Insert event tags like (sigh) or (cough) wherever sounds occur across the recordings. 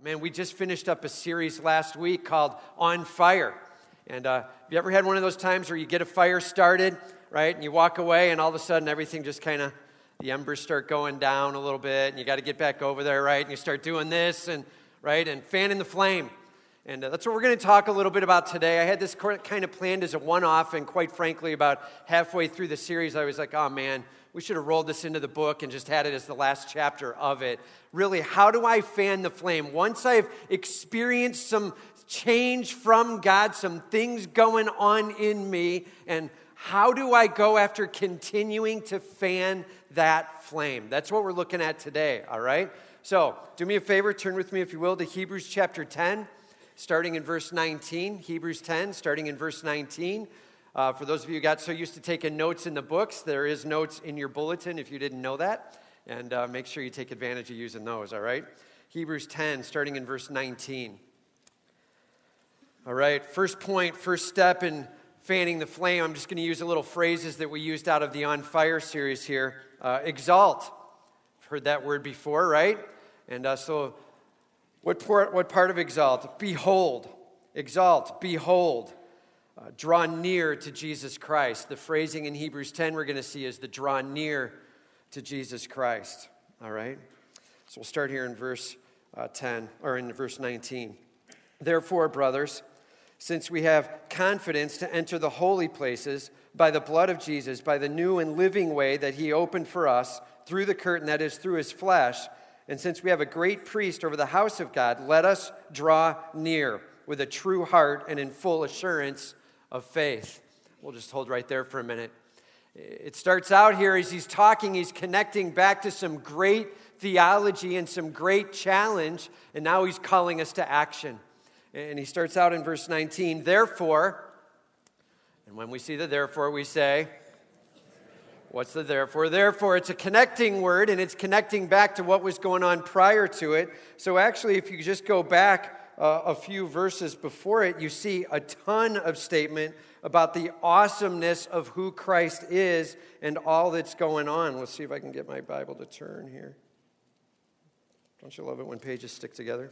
Man, we just finished up a series last week called On Fire. And uh, have you ever had one of those times where you get a fire started, right? And you walk away, and all of a sudden everything just kind of, the embers start going down a little bit, and you got to get back over there, right? And you start doing this, and right, and fanning the flame. And uh, that's what we're going to talk a little bit about today. I had this kind of planned as a one off, and quite frankly, about halfway through the series, I was like, oh man, we should have rolled this into the book and just had it as the last chapter of it. Really, how do I fan the flame? Once I've experienced some change from God, some things going on in me, and how do I go after continuing to fan that flame? That's what we're looking at today, all right? So, do me a favor, turn with me, if you will, to Hebrews chapter 10, starting in verse 19. Hebrews 10, starting in verse 19. Uh, for those of you who got so used to taking notes in the books, there is notes in your bulletin if you didn't know that. And uh, make sure you take advantage of using those, all right? Hebrews 10, starting in verse 19. All right, first point, first step in fanning the flame. I'm just going to use a little phrases that we used out of the On Fire series here. Uh, exalt. Heard that word before, right? And uh, so, what part, what part of exalt? Behold. Exalt. Behold uh, draw near to Jesus Christ. The phrasing in Hebrews 10 we're going to see is the draw near to Jesus Christ. All right? So we'll start here in verse uh, 10, or in verse 19. Therefore, brothers, since we have confidence to enter the holy places by the blood of Jesus, by the new and living way that he opened for us through the curtain, that is, through his flesh, and since we have a great priest over the house of God, let us draw near with a true heart and in full assurance of faith. We'll just hold right there for a minute. It starts out here as he's talking, he's connecting back to some great theology and some great challenge, and now he's calling us to action. And he starts out in verse 19, therefore, and when we see the therefore, we say, What's the therefore? Therefore, it's a connecting word and it's connecting back to what was going on prior to it. So, actually, if you just go back uh, a few verses before it, you see a ton of statement about the awesomeness of who Christ is and all that's going on. Let's see if I can get my Bible to turn here. Don't you love it when pages stick together?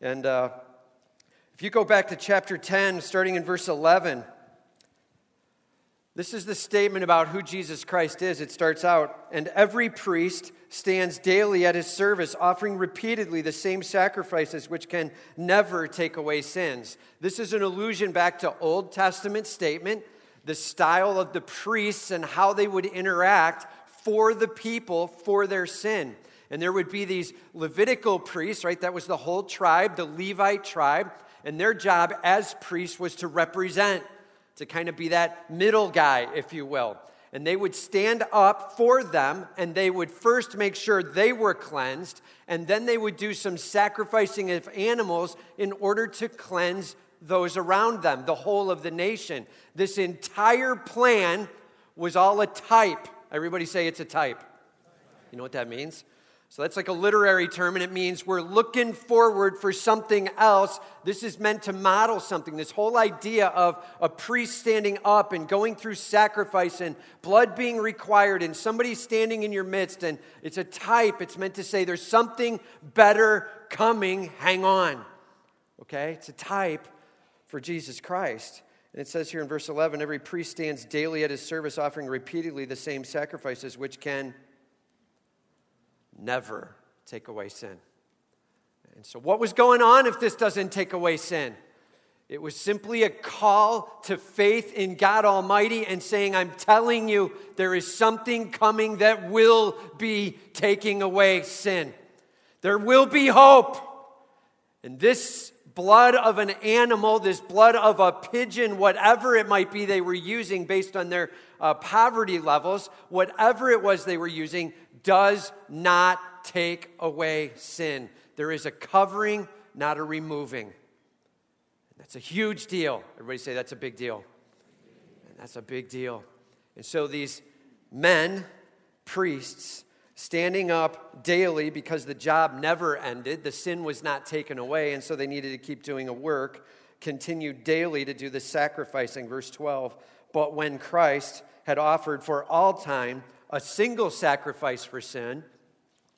And uh, if you go back to chapter 10, starting in verse 11, this is the statement about who Jesus Christ is. It starts out, and every priest stands daily at his service, offering repeatedly the same sacrifices which can never take away sins. This is an allusion back to Old Testament statement, the style of the priests and how they would interact for the people for their sin. And there would be these Levitical priests, right? That was the whole tribe, the Levite tribe. And their job as priests was to represent to kind of be that middle guy, if you will. And they would stand up for them and they would first make sure they were cleansed, and then they would do some sacrificing of animals in order to cleanse those around them, the whole of the nation. This entire plan was all a type. Everybody say it's a type. You know what that means? So that's like a literary term, and it means we're looking forward for something else. This is meant to model something. This whole idea of a priest standing up and going through sacrifice and blood being required and somebody standing in your midst, and it's a type. It's meant to say there's something better coming. Hang on. Okay? It's a type for Jesus Christ. And it says here in verse 11 every priest stands daily at his service, offering repeatedly the same sacrifices, which can never take away sin. And so, what was going on if this doesn't take away sin? It was simply a call to faith in God Almighty and saying, I'm telling you, there is something coming that will be taking away sin. There will be hope. And this blood of an animal, this blood of a pigeon, whatever it might be they were using based on their uh, poverty levels, whatever it was they were using, does not take away sin. There is a covering, not a removing. That's a huge deal. Everybody say that's a big deal. And that's a big deal. And so these men, priests, standing up daily because the job never ended, the sin was not taken away, and so they needed to keep doing a work, continued daily to do the sacrificing. Verse 12. But when Christ had offered for all time a single sacrifice for sin,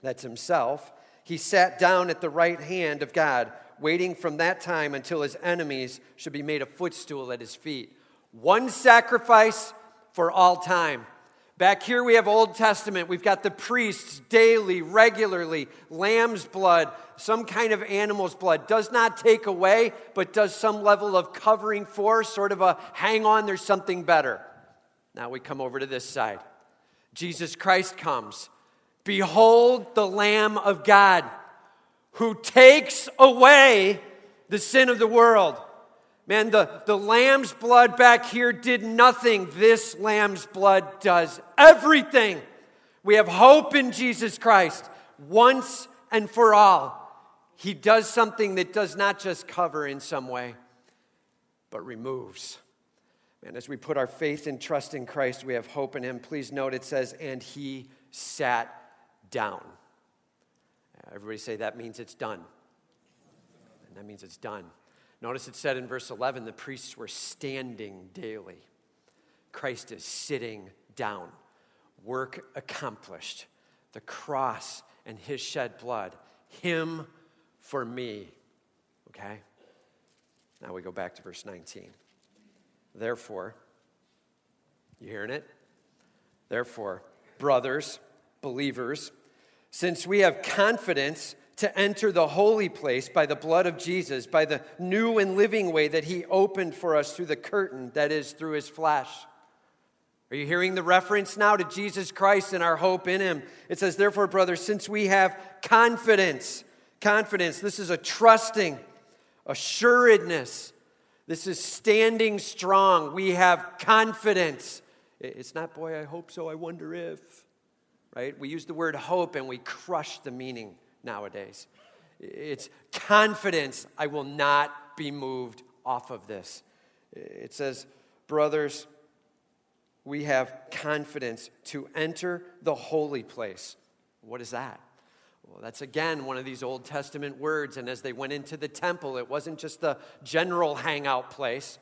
that's himself, He sat down at the right hand of God, waiting from that time until his enemies should be made a footstool at his feet. One sacrifice for all time. Back here we have Old Testament. We've got the priests daily, regularly, lamb's blood, some kind of animal's blood. Does not take away, but does some level of covering for, sort of a hang on, there's something better. Now we come over to this side. Jesus Christ comes. Behold the Lamb of God who takes away the sin of the world. Man, the, the lamb's blood back here did nothing. This lamb's blood does everything. We have hope in Jesus Christ once and for all. He does something that does not just cover in some way, but removes. And as we put our faith and trust in Christ, we have hope in Him. Please note it says, and He sat down. Uh, everybody say that means it's done. And that means it's done. Notice it said in verse 11 the priests were standing daily. Christ is sitting down. Work accomplished. The cross and his shed blood. Him for me. Okay? Now we go back to verse 19. Therefore, you hearing it? Therefore, brothers, believers, since we have confidence to enter the holy place by the blood of Jesus, by the new and living way that he opened for us through the curtain, that is, through his flesh. Are you hearing the reference now to Jesus Christ and our hope in him? It says, Therefore, brothers, since we have confidence, confidence, this is a trusting, assuredness. This is standing strong. We have confidence. It's not, boy, I hope so, I wonder if, right? We use the word hope and we crush the meaning nowadays. It's confidence I will not be moved off of this. It says, brothers, we have confidence to enter the holy place. What is that? Well, that's again one of these Old Testament words. And as they went into the temple, it wasn't just the general hangout place.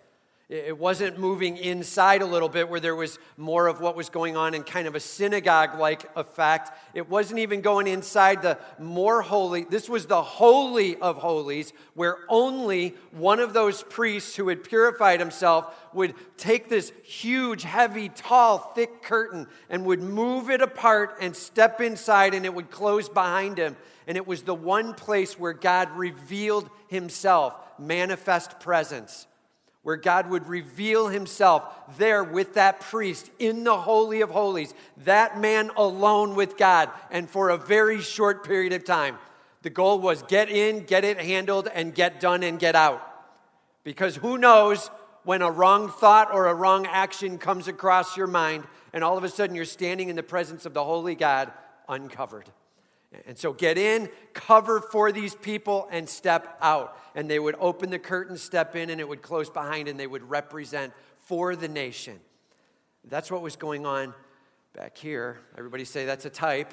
It wasn't moving inside a little bit where there was more of what was going on in kind of a synagogue like effect. It wasn't even going inside the more holy. This was the holy of holies where only one of those priests who had purified himself would take this huge, heavy, tall, thick curtain and would move it apart and step inside and it would close behind him. And it was the one place where God revealed himself, manifest presence where God would reveal himself there with that priest in the Holy of Holies, that man alone with God, and for a very short period of time. The goal was get in, get it handled, and get done and get out. Because who knows when a wrong thought or a wrong action comes across your mind, and all of a sudden you're standing in the presence of the Holy God uncovered. And so get in, cover for these people, and step out. And they would open the curtain, step in, and it would close behind, and they would represent for the nation. That's what was going on back here. Everybody say that's a type,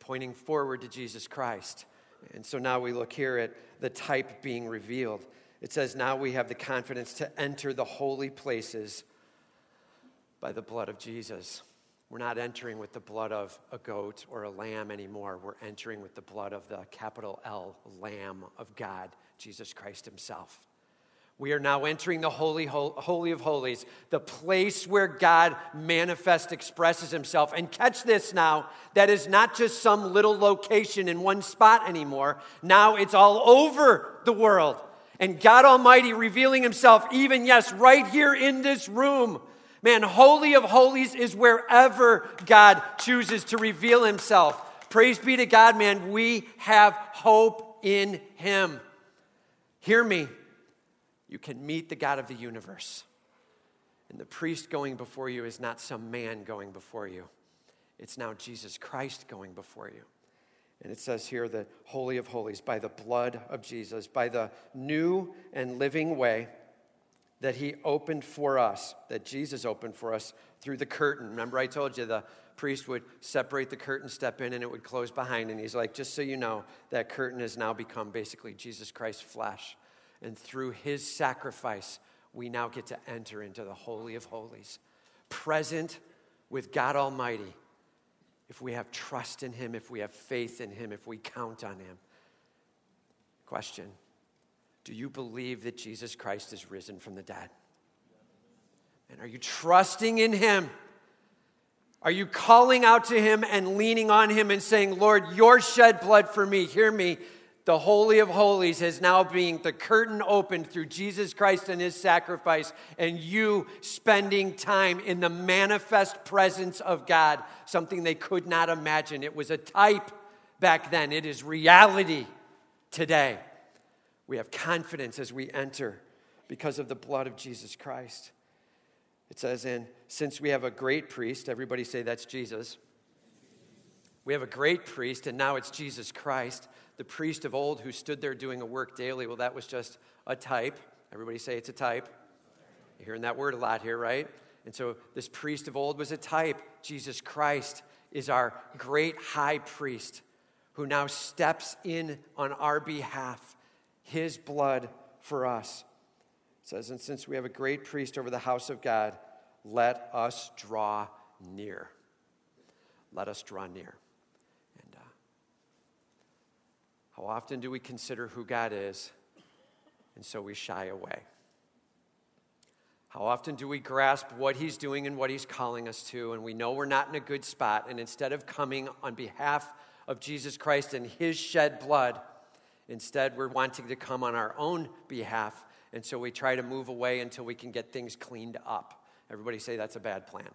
pointing forward to Jesus Christ. And so now we look here at the type being revealed. It says, Now we have the confidence to enter the holy places by the blood of Jesus. We're not entering with the blood of a goat or a lamb anymore. We're entering with the blood of the capital L, Lamb of God, Jesus Christ Himself. We are now entering the Holy, Holy of Holies, the place where God manifest expresses Himself. And catch this now that is not just some little location in one spot anymore. Now it's all over the world. And God Almighty revealing Himself, even, yes, right here in this room Man, Holy of Holies is wherever God chooses to reveal himself. Praise be to God, man. We have hope in him. Hear me. You can meet the God of the universe. And the priest going before you is not some man going before you, it's now Jesus Christ going before you. And it says here, the Holy of Holies, by the blood of Jesus, by the new and living way that he opened for us, that Jesus opened for us through the curtain. Remember, I told you the priest would separate the curtain, step in, and it would close behind. And he's like, just so you know, that curtain has now become basically Jesus Christ's flesh. And through his sacrifice, we now get to enter into the Holy of Holies, present with God Almighty if we have trust in Him, if we have faith in Him, if we count on Him. Question Do you believe that Jesus Christ is risen from the dead? And are you trusting in Him? Are you calling out to Him and leaning on Him and saying, Lord, your shed blood for me, hear me, the Holy of Holies is now being the curtain opened through Jesus Christ and his sacrifice, and you spending time in the manifest presence of God, something they could not imagine. It was a type back then, it is reality today. We have confidence as we enter because of the blood of Jesus Christ. It says, in since we have a great priest, everybody say that's Jesus. We have a great priest, and now it's Jesus Christ the priest of old who stood there doing a work daily, well, that was just a type. Everybody say it's a type. You're hearing that word a lot here, right? And so this priest of old was a type. Jesus Christ is our great high priest who now steps in on our behalf, his blood for us. It says, and since we have a great priest over the house of God, let us draw near. Let us draw near. And uh, How often do we consider who God is and so we shy away? How often do we grasp what He's doing and what He's calling us to, and we know we're not in a good spot, and instead of coming on behalf of Jesus Christ and His shed blood, instead we're wanting to come on our own behalf, and so we try to move away until we can get things cleaned up. Everybody say that's a bad plan.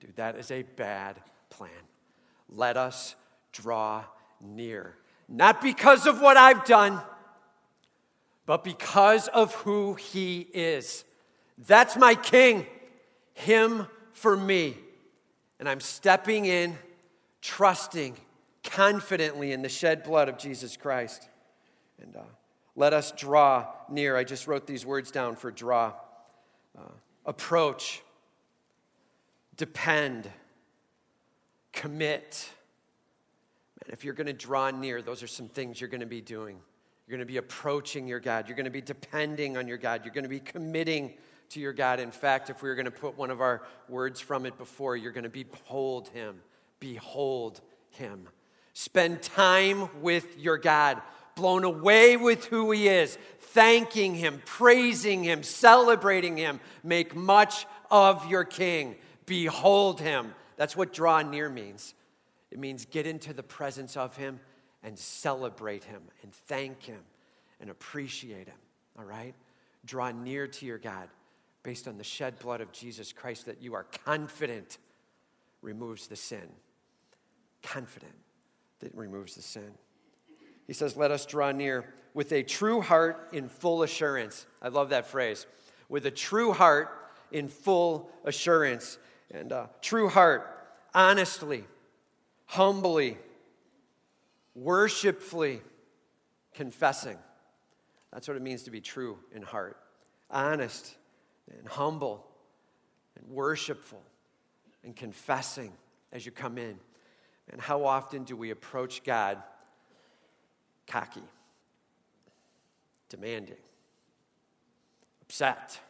Dude, that is a bad plan. Let us draw near. Not because of what I've done, but because of who he is. That's my king, him for me. And I'm stepping in, trusting confidently in the shed blood of Jesus Christ. And uh, let us draw near. I just wrote these words down for draw. Uh, approach, depend, commit and if you're going to draw near, those are some things you're going to be doing. You're going to be approaching your God. You're going to be depending on your God. You're going to be committing to your God. In fact, if we were going to put one of our words from it before, you're going to behold Him. Behold Him. Spend time with your God, blown away with who He is, thanking Him, praising Him, celebrating Him. Make much of your King. Behold Him. That's what draw near means. It means get into the presence of Him and celebrate Him and thank Him and appreciate Him, all right? Draw near to your God based on the shed blood of Jesus Christ that you are confident removes the sin. Confident that removes the sin. He says, Let us draw near with a true heart in full assurance. I love that phrase. With a true heart in full assurance. And uh, true heart, honestly humbly, worshipfully confessing. That's what it means to be true in heart. Honest and humble and worshipful and confessing as you come in. And how often do we approach God cocky, demanding, upset,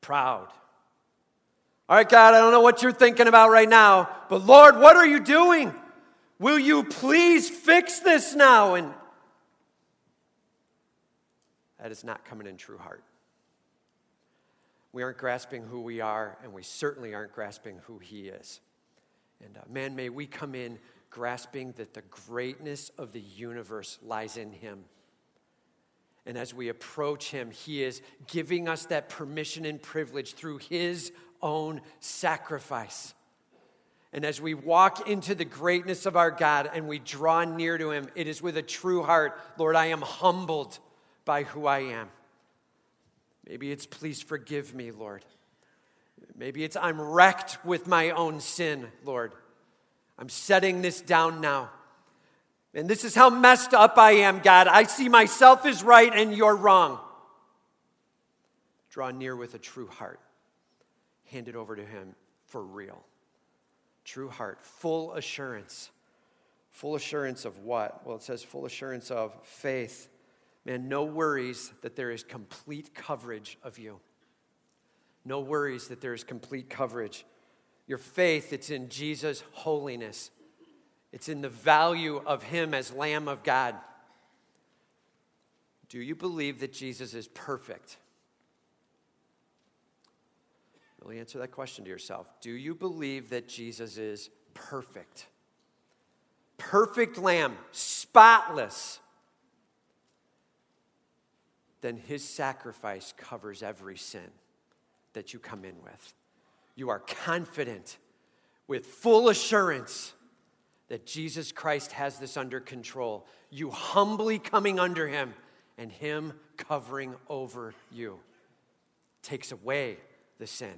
proud? All right, God, I don't know what you're thinking about right now, but Lord, what are you doing? Will you please fix this now? And that is not coming in true heart. We aren't grasping who we are, and we certainly aren't grasping who He is. And uh, man, may we come in grasping that the greatness of the universe lies in Him. And as we approach Him, He is giving us that permission and privilege through His own sacrifice. And as we walk into the greatness of our God and we draw near to Him, it is with a true heart Lord, I am humbled by who I am. Maybe it's please forgive me, Lord. Maybe it's I'm wrecked with my own sin, Lord. I'm setting this down now. And this is how messed up I am, God. I see myself as right and you're wrong. Draw near with a true heart hand it over to Him for real. True heart, full assurance. Full assurance of what? Well, it says full assurance of faith. Man, no worries that there is complete coverage of you. No worries that there is complete coverage. your faith, it's in Jesus' holiness. It's in the value of Him as Lamb of God. Do you believe that Jesus is perfect? Really answer that question to yourself. Do you believe that Jesus is perfect? Perfect Lamb, spotless. Then His sacrifice covers every sin that you come in with. You are confident with full assurance that Jesus Christ has this under control. You humbly coming under Him and Him covering over you takes away the sin.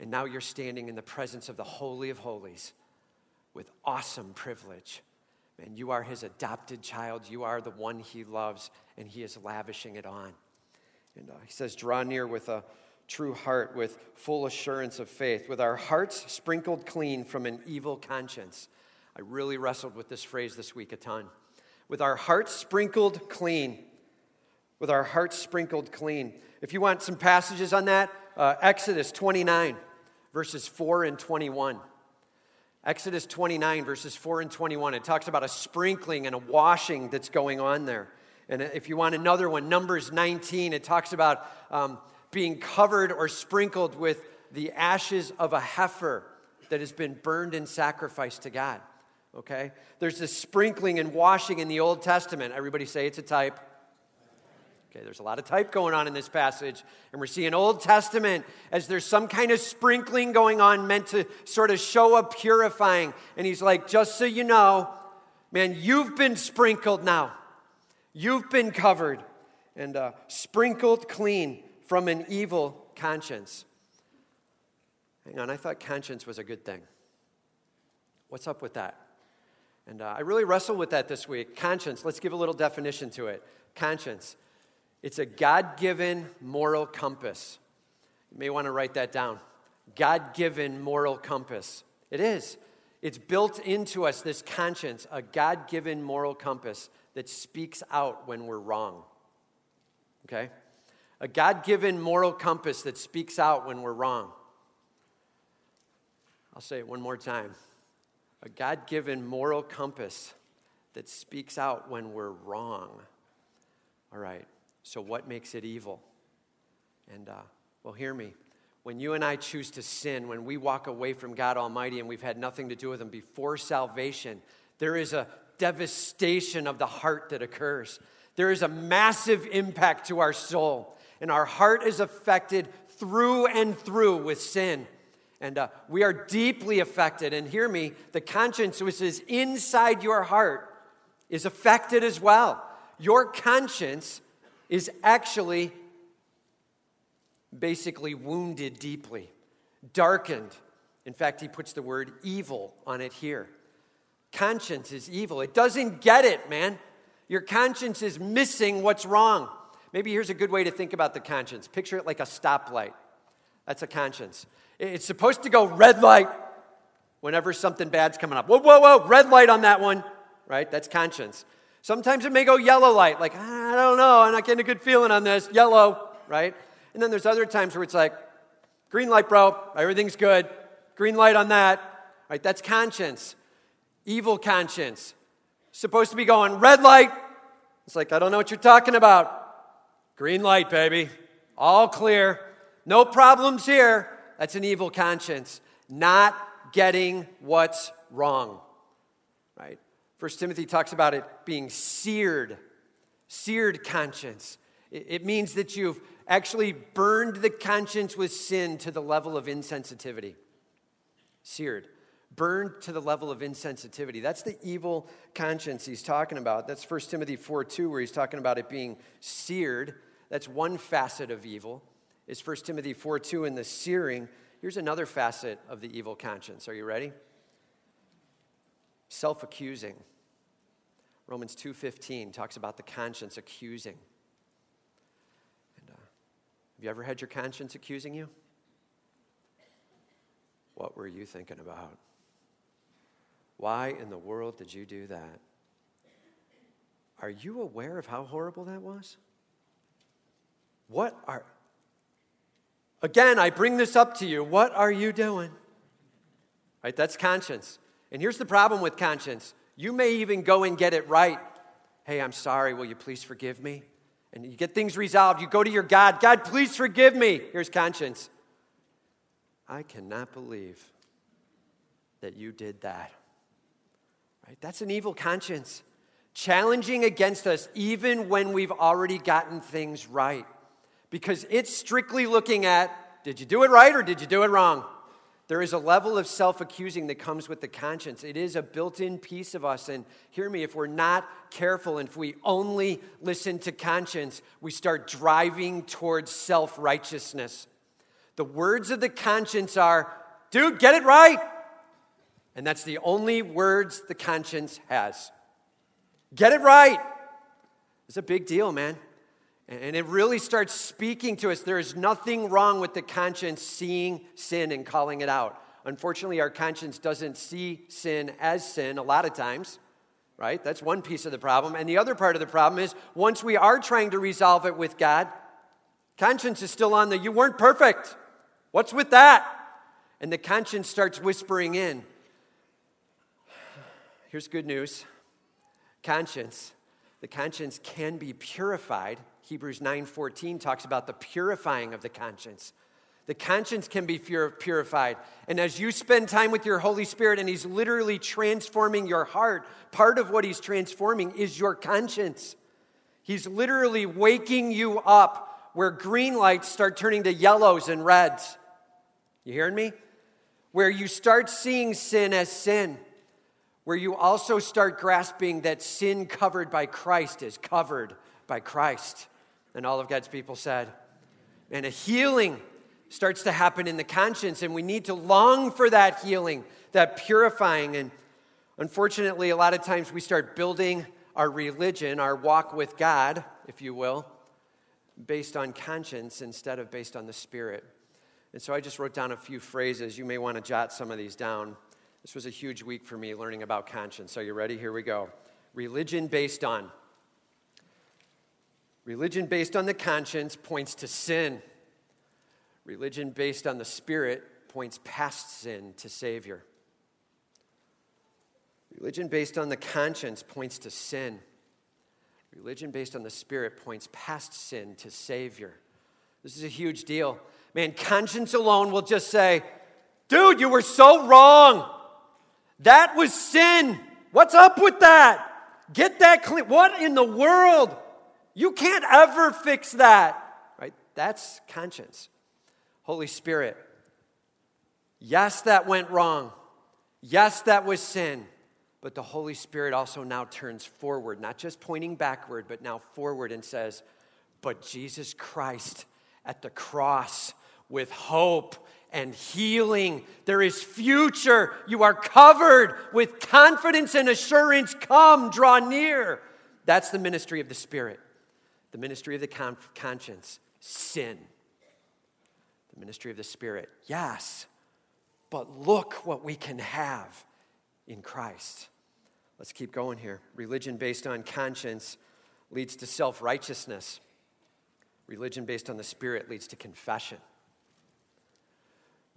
And now you're standing in the presence of the Holy of Holies with awesome privilege. Man, you are His adopted child. You are the one He loves, and He is lavishing it on. And uh, He says, Draw near with a true heart, with full assurance of faith, with our hearts sprinkled clean from an evil conscience. I really wrestled with this phrase this week a ton. With our hearts sprinkled clean with our hearts sprinkled clean. If you want some passages on that, uh, Exodus 29, verses 4 and 21. Exodus 29, verses 4 and 21. It talks about a sprinkling and a washing that's going on there. And if you want another one, Numbers 19, it talks about um, being covered or sprinkled with the ashes of a heifer that has been burned in sacrifice to God. Okay? There's this sprinkling and washing in the Old Testament. Everybody say it's a type. Okay, there's a lot of type going on in this passage, and we're seeing Old Testament as there's some kind of sprinkling going on meant to sort of show a purifying. And he's like, just so you know, man, you've been sprinkled now. You've been covered and uh, sprinkled clean from an evil conscience. Hang on, I thought conscience was a good thing. What's up with that? And uh, I really wrestled with that this week. Conscience, let's give a little definition to it. Conscience. It's a God given moral compass. You may want to write that down. God given moral compass. It is. It's built into us, this conscience, a God given moral compass that speaks out when we're wrong. Okay? A God given moral compass that speaks out when we're wrong. I'll say it one more time. A God given moral compass that speaks out when we're wrong. All right. So, what makes it evil? And, uh, well, hear me. When you and I choose to sin, when we walk away from God Almighty and we've had nothing to do with Him before salvation, there is a devastation of the heart that occurs. There is a massive impact to our soul, and our heart is affected through and through with sin. And uh, we are deeply affected. And hear me, the conscience which is inside your heart is affected as well. Your conscience is actually basically wounded deeply, darkened. In fact, he puts the word evil on it here. Conscience is evil. It doesn't get it, man. Your conscience is missing what's wrong. Maybe here's a good way to think about the conscience. Picture it like a stoplight. That's a conscience. It's supposed to go red light whenever something bad's coming up. Whoa, whoa, whoa, red light on that one, right? That's conscience. Sometimes it may go yellow light, like, ah, I don't know, I'm not getting a good feeling on this, yellow, right? And then there's other times where it's like, green light, bro, everything's good. Green light on that, right? That's conscience, evil conscience. Supposed to be going red light. It's like, I don't know what you're talking about. Green light, baby. All clear. No problems here. That's an evil conscience. Not getting what's wrong, right? First Timothy talks about it being seared, seared conscience. It means that you've actually burned the conscience with sin to the level of insensitivity. Seared. Burned to the level of insensitivity. That's the evil conscience he's talking about. That's 1 Timothy 4 2, where he's talking about it being seared. That's one facet of evil. Is 1 Timothy 4 2 in the searing. Here's another facet of the evil conscience. Are you ready? Self accusing. Romans 2:15 talks about the conscience accusing. And, uh, have you ever had your conscience accusing you? What were you thinking about? Why in the world did you do that? Are you aware of how horrible that was? What are Again, I bring this up to you. What are you doing? right? That's conscience. And here's the problem with conscience you may even go and get it right. Hey, I'm sorry. Will you please forgive me? And you get things resolved. You go to your God. God, please forgive me. Here's conscience. I cannot believe that you did that. Right? That's an evil conscience, challenging against us even when we've already gotten things right. Because it's strictly looking at did you do it right or did you do it wrong? There is a level of self accusing that comes with the conscience. It is a built in piece of us. And hear me, if we're not careful and if we only listen to conscience, we start driving towards self righteousness. The words of the conscience are, dude, get it right. And that's the only words the conscience has. Get it right. It's a big deal, man. And it really starts speaking to us. There is nothing wrong with the conscience seeing sin and calling it out. Unfortunately, our conscience doesn't see sin as sin a lot of times, right? That's one piece of the problem. And the other part of the problem is once we are trying to resolve it with God, conscience is still on the you weren't perfect. What's with that? And the conscience starts whispering in. Here's good news conscience, the conscience can be purified Hebrews 9:14 talks about the purifying of the conscience. The conscience can be purified. And as you spend time with your Holy Spirit and He's literally transforming your heart, part of what He's transforming is your conscience. He's literally waking you up where green lights start turning to yellows and reds. You hearing me? Where you start seeing sin as sin. Where you also start grasping that sin covered by Christ is covered by Christ. And all of God's people said, and a healing starts to happen in the conscience, and we need to long for that healing, that purifying. And unfortunately, a lot of times we start building our religion, our walk with God, if you will, based on conscience instead of based on the Spirit. And so I just wrote down a few phrases. You may want to jot some of these down. This was a huge week for me learning about conscience. Are you ready? Here we go. Religion based on. Religion based on the conscience points to sin. Religion based on the spirit points past sin to Savior. Religion based on the conscience points to sin. Religion based on the spirit points past sin to Savior. This is a huge deal. Man, conscience alone will just say, dude, you were so wrong. That was sin. What's up with that? Get that clean. What in the world? You can't ever fix that. Right? That's conscience. Holy Spirit. Yes, that went wrong. Yes, that was sin. But the Holy Spirit also now turns forward, not just pointing backward, but now forward and says, But Jesus Christ at the cross with hope and healing. There is future. You are covered with confidence and assurance. Come, draw near. That's the ministry of the Spirit the ministry of the con- conscience, sin. The ministry of the Spirit, yes, but look what we can have in Christ. Let's keep going here. Religion based on conscience leads to self righteousness. Religion based on the Spirit leads to confession.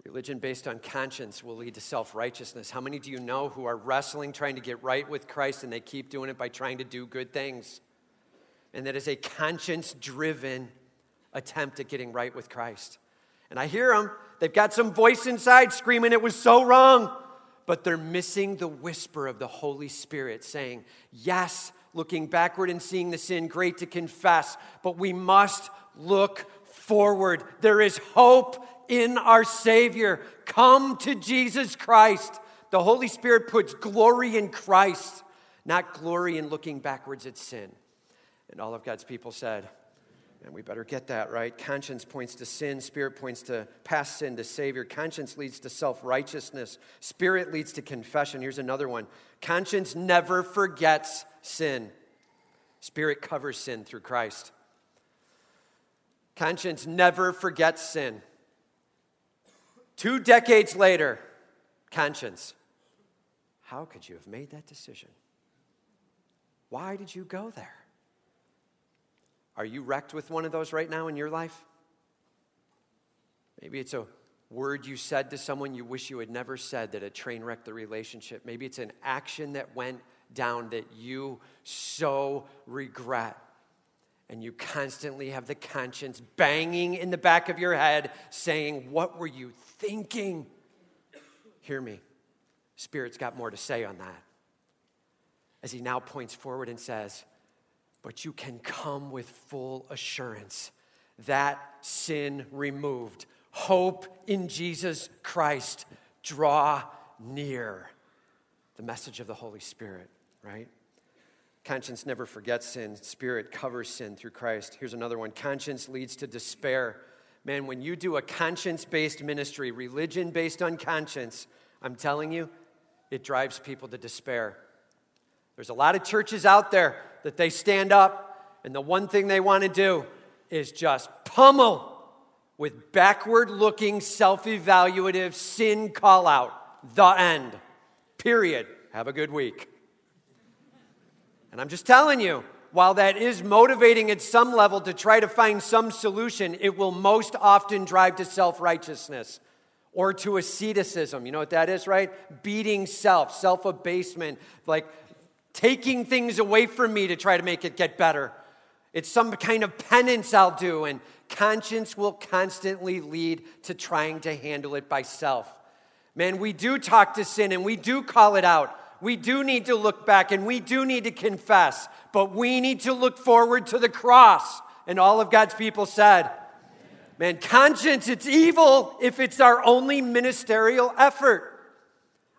Religion based on conscience will lead to self righteousness. How many do you know who are wrestling trying to get right with Christ and they keep doing it by trying to do good things? and that is a conscience driven attempt at getting right with Christ. And I hear them, they've got some voice inside screaming, It was so wrong. But they're missing the whisper of the Holy Spirit saying, Yes, looking backward and seeing the sin, great to confess, but we must look forward. There is hope in our Savior. Come to Jesus Christ. The Holy Spirit puts glory in Christ, not glory in looking backwards at sin. And all of God's people said, and we better get that right. Conscience points to sin, spirit points to past sin to Savior. Conscience leads to self righteousness, spirit leads to confession. Here's another one conscience never forgets sin, spirit covers sin through Christ. Conscience never forgets sin. Two decades later, conscience, how could you have made that decision? Why did you go there? Are you wrecked with one of those right now in your life? Maybe it's a word you said to someone you wish you had never said that had train wrecked the relationship. Maybe it's an action that went down that you so regret. And you constantly have the conscience banging in the back of your head saying, What were you thinking? Hear me. Spirit's got more to say on that. As he now points forward and says, But you can come with full assurance that sin removed. Hope in Jesus Christ. Draw near. The message of the Holy Spirit, right? Conscience never forgets sin. Spirit covers sin through Christ. Here's another one conscience leads to despair. Man, when you do a conscience based ministry, religion based on conscience, I'm telling you, it drives people to despair. There's a lot of churches out there that they stand up, and the one thing they want to do is just pummel with backward looking, self evaluative sin call out. The end. Period. Have a good week. And I'm just telling you, while that is motivating at some level to try to find some solution, it will most often drive to self righteousness or to asceticism. You know what that is, right? Beating self, self abasement, like taking things away from me to try to make it get better. It's some kind of penance I'll do, and conscience will constantly lead to trying to handle it by self. Man, we do talk to sin and we do call it out. We do need to look back and we do need to confess, but we need to look forward to the cross. And all of God's people said, Man, conscience, it's evil if it's our only ministerial effort.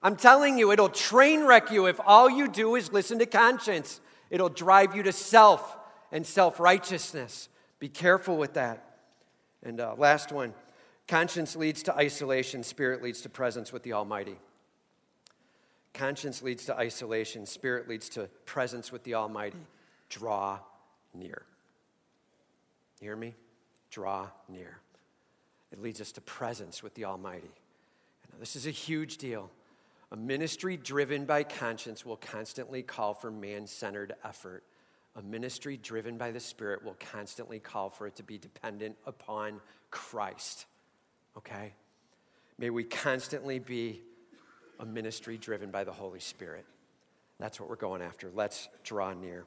I'm telling you, it'll train wreck you if all you do is listen to conscience. It'll drive you to self and self righteousness. Be careful with that. And uh, last one conscience leads to isolation, spirit leads to presence with the Almighty. Conscience leads to isolation, spirit leads to presence with the Almighty. Draw near. You hear me? Draw near. It leads us to presence with the Almighty. Now, this is a huge deal. A ministry driven by conscience will constantly call for man centered effort. A ministry driven by the Spirit will constantly call for it to be dependent upon Christ. Okay? May we constantly be a ministry driven by the Holy Spirit. That's what we're going after. Let's draw near.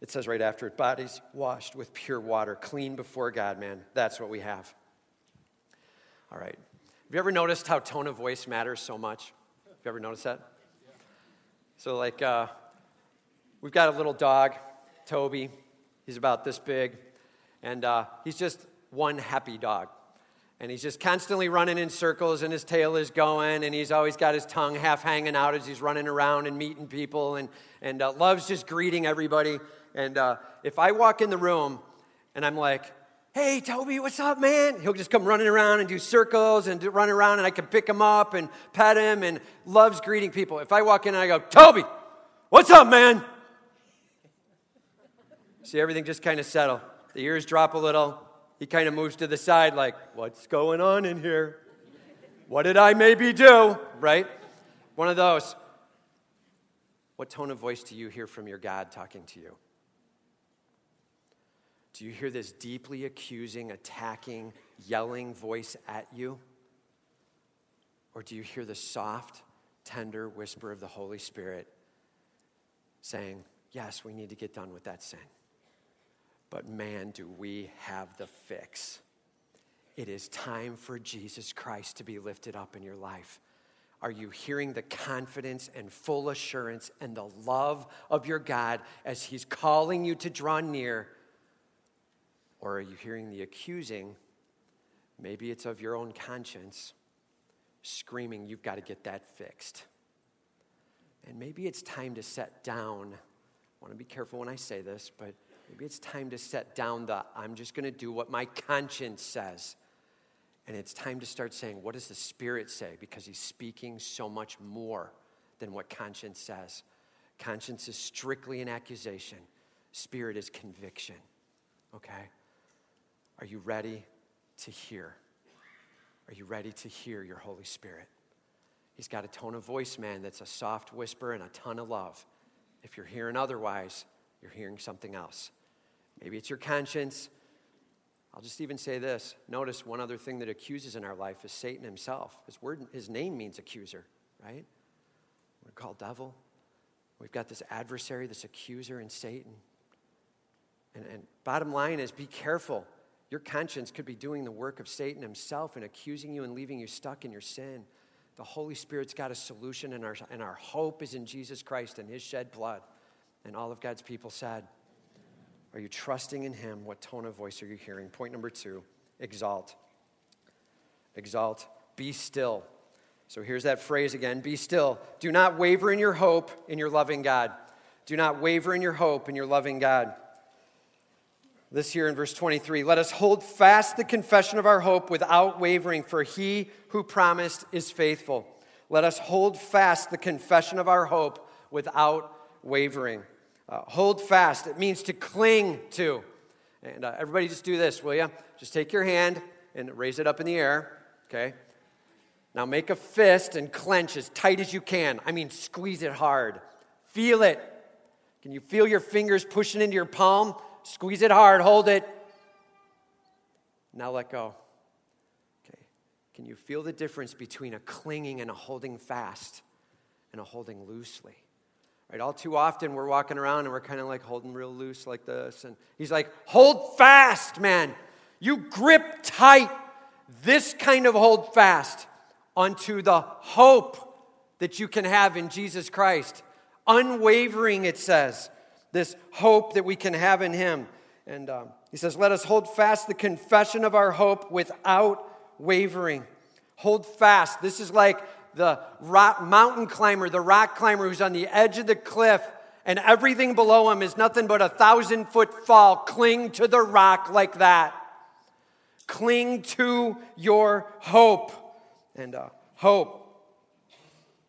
It says right after it, bodies washed with pure water, clean before God, man. That's what we have. All right. Have you ever noticed how tone of voice matters so much? Have you ever noticed that? So, like, uh, we've got a little dog, Toby. He's about this big, and uh, he's just one happy dog. And he's just constantly running in circles, and his tail is going, and he's always got his tongue half hanging out as he's running around and meeting people, and, and uh, loves just greeting everybody. And uh, if I walk in the room and I'm like, hey, Toby, what's up, man? He'll just come running around and do circles and run around, and I can pick him up and pet him and loves greeting people. If I walk in and I go, Toby, what's up, man? See, everything just kind of settle. The ears drop a little. He kind of moves to the side, like, what's going on in here? What did I maybe do? Right? One of those. What tone of voice do you hear from your God talking to you? Do you hear this deeply accusing, attacking, yelling voice at you? Or do you hear the soft, tender whisper of the Holy Spirit saying, Yes, we need to get done with that sin. But man, do we have the fix. It is time for Jesus Christ to be lifted up in your life. Are you hearing the confidence and full assurance and the love of your God as He's calling you to draw near? Or are you hearing the accusing? Maybe it's of your own conscience screaming, You've got to get that fixed. And maybe it's time to set down. I want to be careful when I say this, but maybe it's time to set down the I'm just going to do what my conscience says. And it's time to start saying, What does the Spirit say? Because He's speaking so much more than what conscience says. Conscience is strictly an accusation, Spirit is conviction. Okay? Are you ready to hear? Are you ready to hear your Holy Spirit? He's got a tone of voice, man, that's a soft whisper and a ton of love. If you're hearing otherwise, you're hearing something else. Maybe it's your conscience. I'll just even say this. Notice one other thing that accuses in our life is Satan himself. His word, his name means accuser, right? We're called devil. We've got this adversary, this accuser in Satan. And, and bottom line is be careful. Your conscience could be doing the work of Satan himself and accusing you and leaving you stuck in your sin. The Holy Spirit's got a solution, and our, and our hope is in Jesus Christ and his shed blood. And all of God's people said, Are you trusting in him? What tone of voice are you hearing? Point number two exalt. Exalt. Be still. So here's that phrase again be still. Do not waver in your hope in your loving God. Do not waver in your hope in your loving God. This here in verse 23 let us hold fast the confession of our hope without wavering, for he who promised is faithful. Let us hold fast the confession of our hope without wavering. Uh, hold fast, it means to cling to. And uh, everybody just do this, will you? Just take your hand and raise it up in the air, okay? Now make a fist and clench as tight as you can. I mean, squeeze it hard. Feel it. Can you feel your fingers pushing into your palm? Squeeze it hard, hold it. Now let go. Okay. Can you feel the difference between a clinging and a holding fast and a holding loosely? Right, all too often we're walking around and we're kind of like holding real loose like this. And he's like, hold fast, man. You grip tight. This kind of hold fast onto the hope that you can have in Jesus Christ. Unwavering, it says this hope that we can have in Him. And um, he says, Let us hold fast the confession of our hope without wavering. Hold fast. This is like the rock, mountain climber, the rock climber who's on the edge of the cliff, and everything below him is nothing but a thousand foot fall. Cling to the rock like that. Cling to your hope. And uh, hope.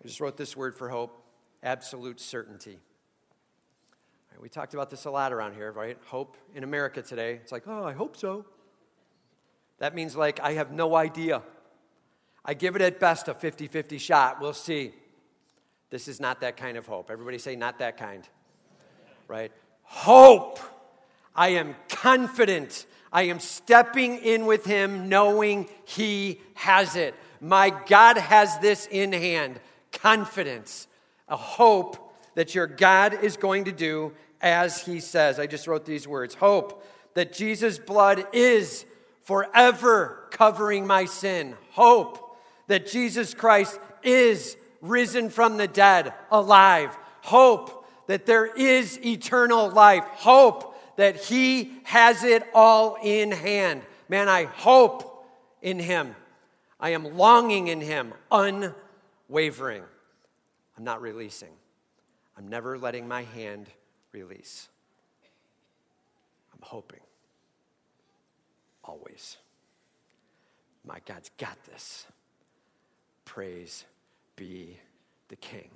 I just wrote this word for hope absolute certainty. We talked about this a lot around here, right? Hope in America today. It's like, oh, I hope so. That means, like, I have no idea. I give it at best a 50 50 shot. We'll see. This is not that kind of hope. Everybody say, not that kind. Right? Hope. I am confident. I am stepping in with Him knowing He has it. My God has this in hand. Confidence. A hope that your God is going to do as he says. I just wrote these words Hope that Jesus' blood is forever covering my sin. Hope that Jesus Christ is risen from the dead, alive. Hope that there is eternal life. Hope that he has it all in hand. Man, I hope in him. I am longing in him, unwavering. I'm not releasing. I'm never letting my hand release. I'm hoping. Always. My God's got this. Praise be the King.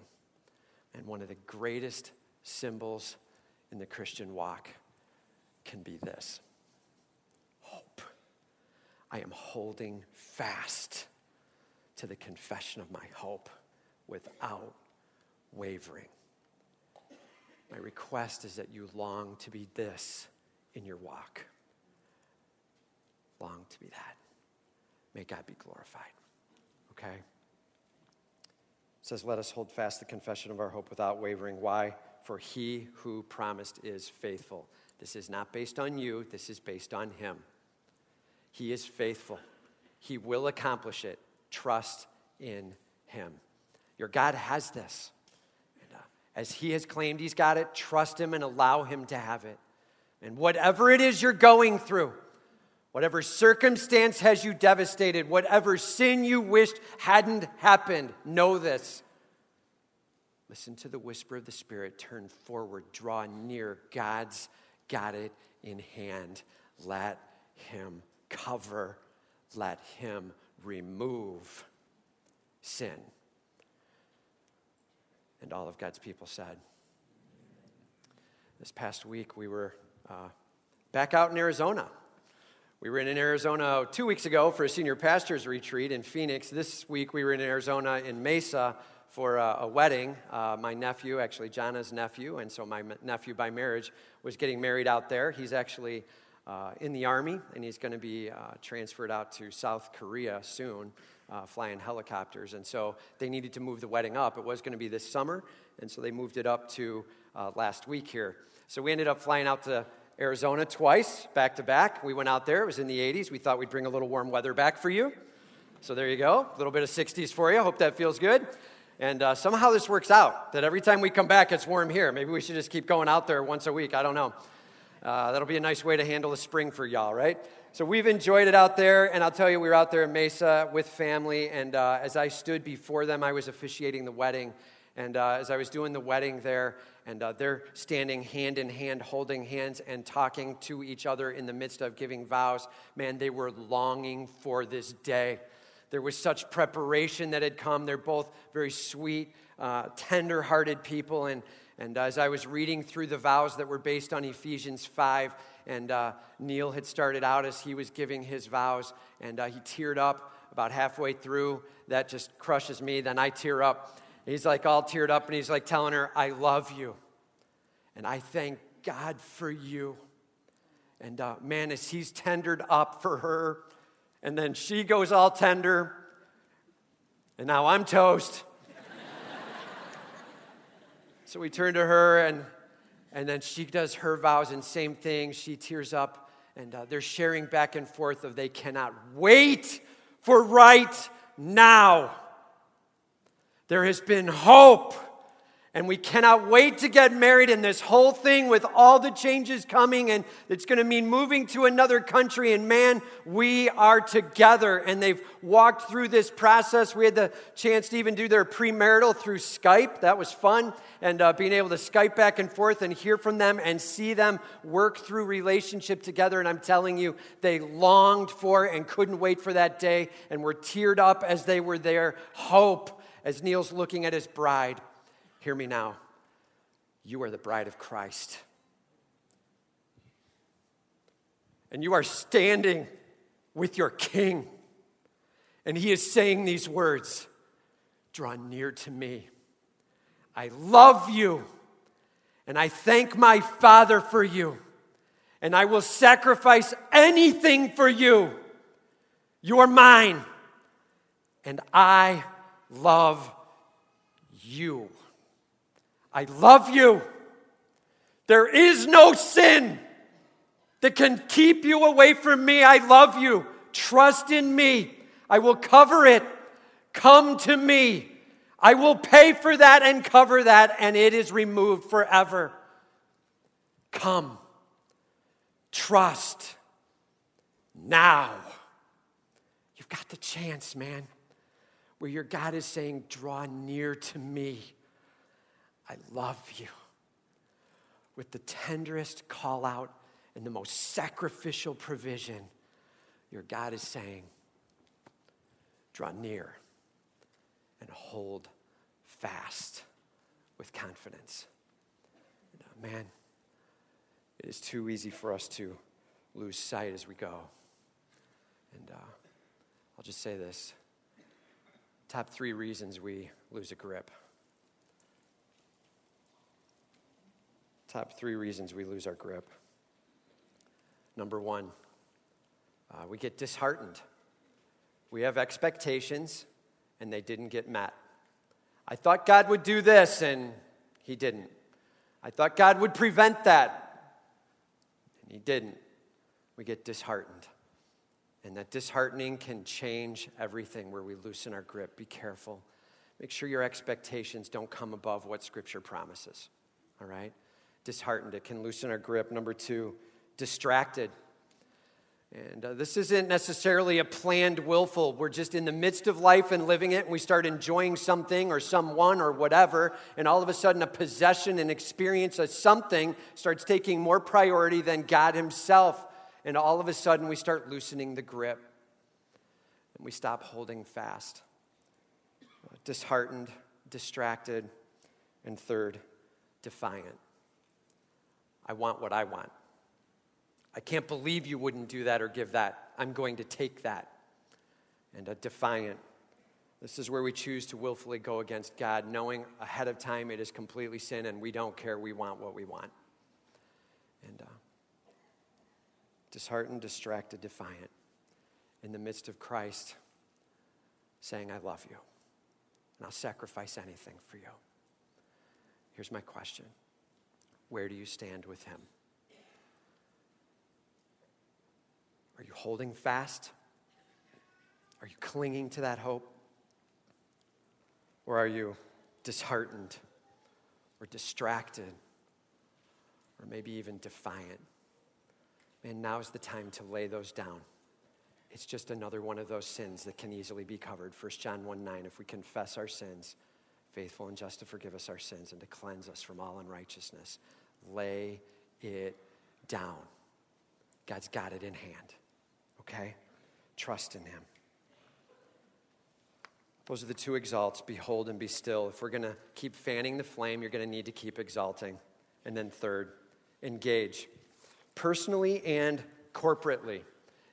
And one of the greatest symbols in the Christian walk can be this hope. I am holding fast to the confession of my hope without wavering. My request is that you long to be this in your walk. Long to be that. May God be glorified. Okay? Says, Let us hold fast the confession of our hope without wavering. Why? For he who promised is faithful. This is not based on you, this is based on him. He is faithful, he will accomplish it. Trust in him. Your God has this uh, as He has claimed He's got it, trust Him and allow Him to have it. And whatever it is you're going through, whatever circumstance has you devastated, whatever sin you wished hadn't happened, know this. Listen to the whisper of the Spirit, turn forward, draw near. God's got it in hand. Let Him cover, let Him remove sin. And all of God's people said. This past week, we were uh, back out in Arizona. We were in Arizona two weeks ago for a senior pastor's retreat in Phoenix. This week, we were in Arizona in Mesa for a, a wedding. Uh, my nephew, actually, Jana's nephew, and so my nephew by marriage, was getting married out there. He's actually uh, in the Army, and he's going to be uh, transferred out to South Korea soon, uh, flying helicopters. And so they needed to move the wedding up. It was going to be this summer, and so they moved it up to uh, last week here. So we ended up flying out to Arizona twice, back to back. We went out there, it was in the 80s. We thought we'd bring a little warm weather back for you. So there you go, a little bit of 60s for you. I hope that feels good. And uh, somehow this works out that every time we come back, it's warm here. Maybe we should just keep going out there once a week. I don't know. Uh, that'll be a nice way to handle the spring for y'all, right? So we've enjoyed it out there, and I'll tell you, we were out there in Mesa with family, and uh, as I stood before them, I was officiating the wedding. And uh, as I was doing the wedding there, and uh, they're standing hand in hand, holding hands and talking to each other in the midst of giving vows, man, they were longing for this day. There was such preparation that had come. They're both very sweet, uh, tender hearted people. And, and as I was reading through the vows that were based on Ephesians 5, and uh, Neil had started out as he was giving his vows, and uh, he teared up about halfway through. That just crushes me. Then I tear up. He's like all teared up, and he's like telling her, I love you. And I thank God for you. And uh, man, as he's tendered up for her, and then she goes all tender, and now I'm toast. (laughs) so we turn to her, and, and then she does her vows, and same thing. She tears up, and uh, they're sharing back and forth of they cannot wait for right now. There has been hope and we cannot wait to get married in this whole thing with all the changes coming, and it's going to mean moving to another country. And man, we are together. And they've walked through this process. We had the chance to even do their premarital through Skype. That was fun. And uh, being able to Skype back and forth and hear from them and see them work through relationship together. And I'm telling you, they longed for and couldn't wait for that day and were teared up as they were there. Hope as Neil's looking at his bride. Hear me now. You are the bride of Christ. And you are standing with your king. And he is saying these words Draw near to me. I love you. And I thank my Father for you. And I will sacrifice anything for you. You are mine. And I love you. I love you. There is no sin that can keep you away from me. I love you. Trust in me. I will cover it. Come to me. I will pay for that and cover that, and it is removed forever. Come. Trust. Now. You've got the chance, man, where your God is saying, Draw near to me. I love you. With the tenderest call out and the most sacrificial provision, your God is saying, draw near and hold fast with confidence. Uh, man, it is too easy for us to lose sight as we go. And uh, I'll just say this top three reasons we lose a grip. Top three reasons we lose our grip. Number one, uh, we get disheartened. We have expectations and they didn't get met. I thought God would do this and he didn't. I thought God would prevent that and he didn't. We get disheartened. And that disheartening can change everything where we loosen our grip. Be careful. Make sure your expectations don't come above what Scripture promises. All right? disheartened. It can loosen our grip. Number two, distracted. And uh, this isn't necessarily a planned willful. We're just in the midst of life and living it, and we start enjoying something or someone or whatever, and all of a sudden a possession, an experience, a something starts taking more priority than God Himself. And all of a sudden we start loosening the grip and we stop holding fast. Disheartened, distracted, and third, defiant. I want what I want. I can't believe you wouldn't do that or give that. I'm going to take that. And a defiant. This is where we choose to willfully go against God, knowing ahead of time it is completely sin and we don't care. We want what we want. And uh, disheartened, distracted, defiant, in the midst of Christ saying, I love you, and I'll sacrifice anything for you. Here's my question Where do you stand with Him? Are you holding fast? Are you clinging to that hope? Or are you disheartened or distracted or maybe even defiant? Man, now's the time to lay those down. It's just another one of those sins that can easily be covered. 1 John 1 9, if we confess our sins, faithful and just to forgive us our sins and to cleanse us from all unrighteousness. Lay it down. God's got it in hand, okay? Trust in Him. Those are the two exalts behold and be still. If we're going to keep fanning the flame, you're going to need to keep exalting. And then, third, engage personally and corporately.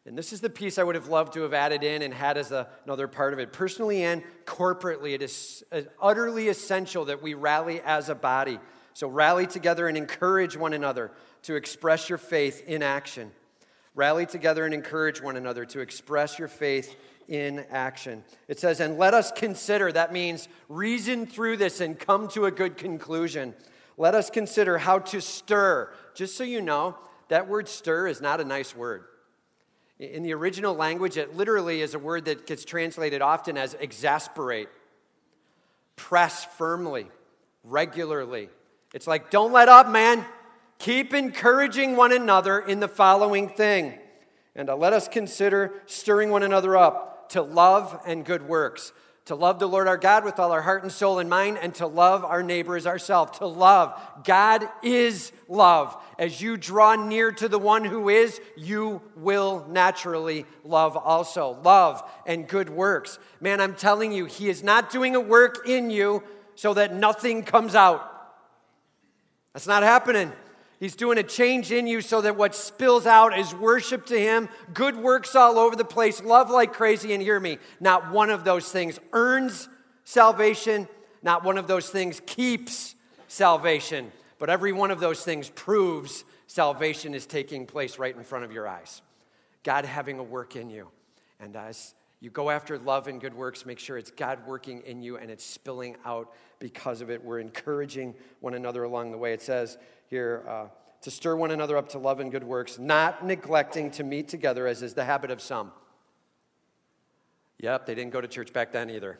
And this is the piece I would have loved to have added in and had as a, another part of it. Personally and corporately, it is utterly essential that we rally as a body. So, rally together and encourage one another to express your faith in action. Rally together and encourage one another to express your faith in action. It says, and let us consider, that means reason through this and come to a good conclusion. Let us consider how to stir. Just so you know, that word stir is not a nice word. In the original language, it literally is a word that gets translated often as exasperate, press firmly, regularly. It's like, don't let up, man. Keep encouraging one another in the following thing. And uh, let us consider stirring one another up to love and good works to love the Lord our God with all our heart and soul and mind, and to love our neighbor as ourselves. To love. God is love. As you draw near to the one who is, you will naturally love also. Love and good works. Man, I'm telling you, He is not doing a work in you so that nothing comes out. That's not happening. He's doing a change in you so that what spills out is worship to Him, good works all over the place, love like crazy, and hear me. Not one of those things earns salvation, not one of those things keeps salvation, but every one of those things proves salvation is taking place right in front of your eyes. God having a work in you. And as you go after love and good works, make sure it's God working in you and it's spilling out because of it. We're encouraging one another along the way. It says, here uh, to stir one another up to love and good works, not neglecting to meet together as is the habit of some. Yep, they didn't go to church back then either.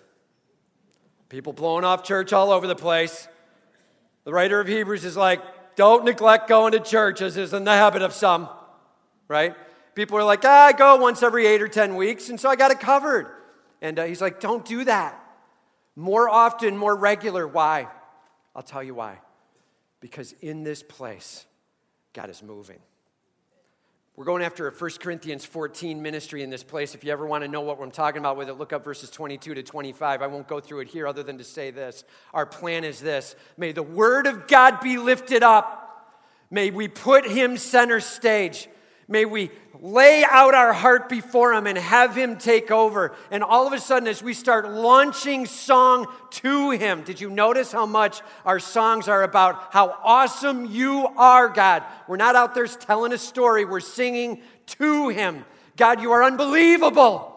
People blowing off church all over the place. The writer of Hebrews is like, don't neglect going to church as is in the habit of some, right? People are like, ah, I go once every eight or 10 weeks, and so I got it covered. And uh, he's like, don't do that. More often, more regular. Why? I'll tell you why because in this place, God is moving. We're going after a 1 Corinthians 14 ministry in this place. If you ever want to know what I'm talking about with it, look up verses 22 to 25. I won't go through it here other than to say this. Our plan is this May the word of God be lifted up. May we put him center stage. May we lay out our heart before Him and have Him take over. And all of a sudden, as we start launching song to Him, did you notice how much our songs are about how awesome you are, God? We're not out there telling a story, we're singing to Him. God, you are unbelievable.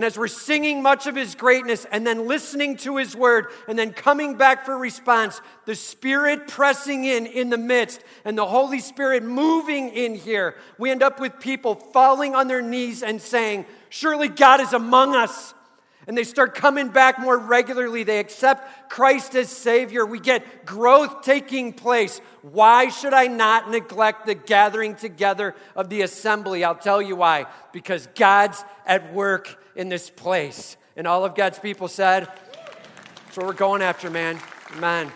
And as we're singing much of his greatness and then listening to his word and then coming back for response, the Spirit pressing in in the midst and the Holy Spirit moving in here, we end up with people falling on their knees and saying, Surely God is among us. And they start coming back more regularly. They accept Christ as Savior. We get growth taking place. Why should I not neglect the gathering together of the assembly? I'll tell you why. Because God's at work in this place. And all of God's people said, That's what we're going after, man. Man.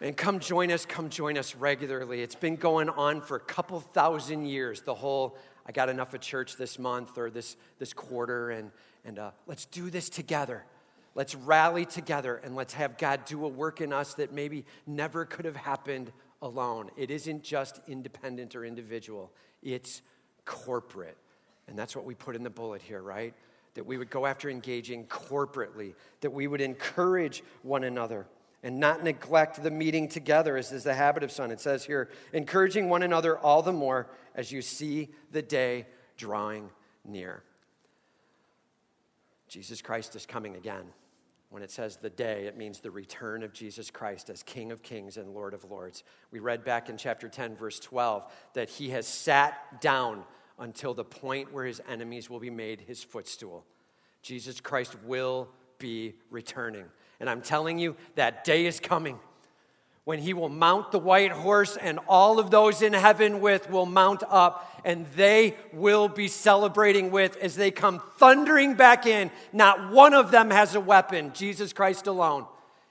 And come join us, come join us regularly. It's been going on for a couple thousand years, the whole I got enough of church this month or this, this quarter, and, and uh, let's do this together. Let's rally together and let's have God do a work in us that maybe never could have happened alone. It isn't just independent or individual, it's corporate. And that's what we put in the bullet here, right? That we would go after engaging corporately, that we would encourage one another. and not neglect the meeting together, as is the habit of some. It says here, encouraging one another all the more as you see the day drawing near. Jesus Christ is coming again. When it says the day, it means the return of Jesus Christ as King of kings and Lord of lords. We read back in chapter 10, verse 12, that he has sat down until the point where his enemies will be made his footstool. Jesus Christ will be returning. And I'm telling you, that day is coming when he will mount the white horse, and all of those in heaven with will mount up, and they will be celebrating with as they come thundering back in. Not one of them has a weapon, Jesus Christ alone.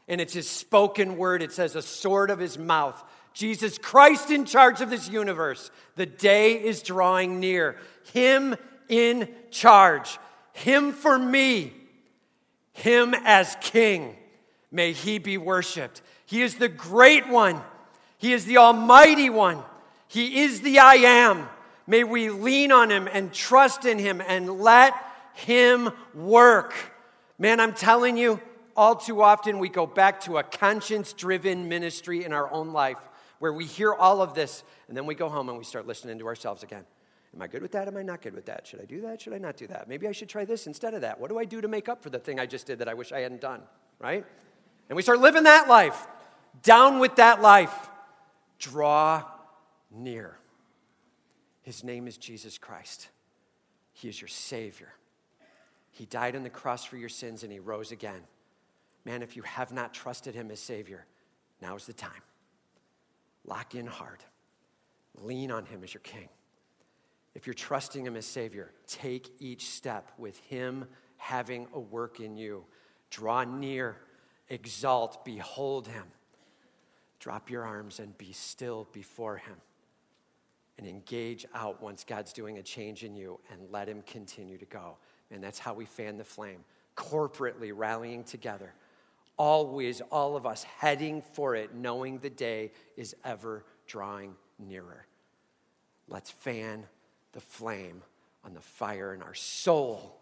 And it's his spoken word, it says, a sword of his mouth. Jesus Christ in charge of this universe. The day is drawing near. Him in charge. Him for me. Him as king. May he be worshiped. He is the great one. He is the almighty one. He is the I am. May we lean on him and trust in him and let him work. Man, I'm telling you, all too often we go back to a conscience driven ministry in our own life where we hear all of this and then we go home and we start listening to ourselves again. Am I good with that? Am I not good with that? Should I do that? Should I not do that? Maybe I should try this instead of that. What do I do to make up for the thing I just did that I wish I hadn't done? Right? And we start living that life. Down with that life. Draw near. His name is Jesus Christ. He is your Savior. He died on the cross for your sins and He rose again. Man, if you have not trusted Him as Savior, now is the time. Lock in hard. Lean on Him as your King. If you're trusting Him as Savior, take each step with Him having a work in you. Draw near, exalt, behold Him. Drop your arms and be still before Him. And engage out once God's doing a change in you and let Him continue to go. And that's how we fan the flame, corporately rallying together. Always, all of us heading for it, knowing the day is ever drawing nearer. Let's fan the flame on the fire in our soul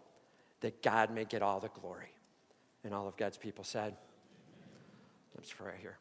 that God may get all the glory. And all of God's people said, Let's pray here.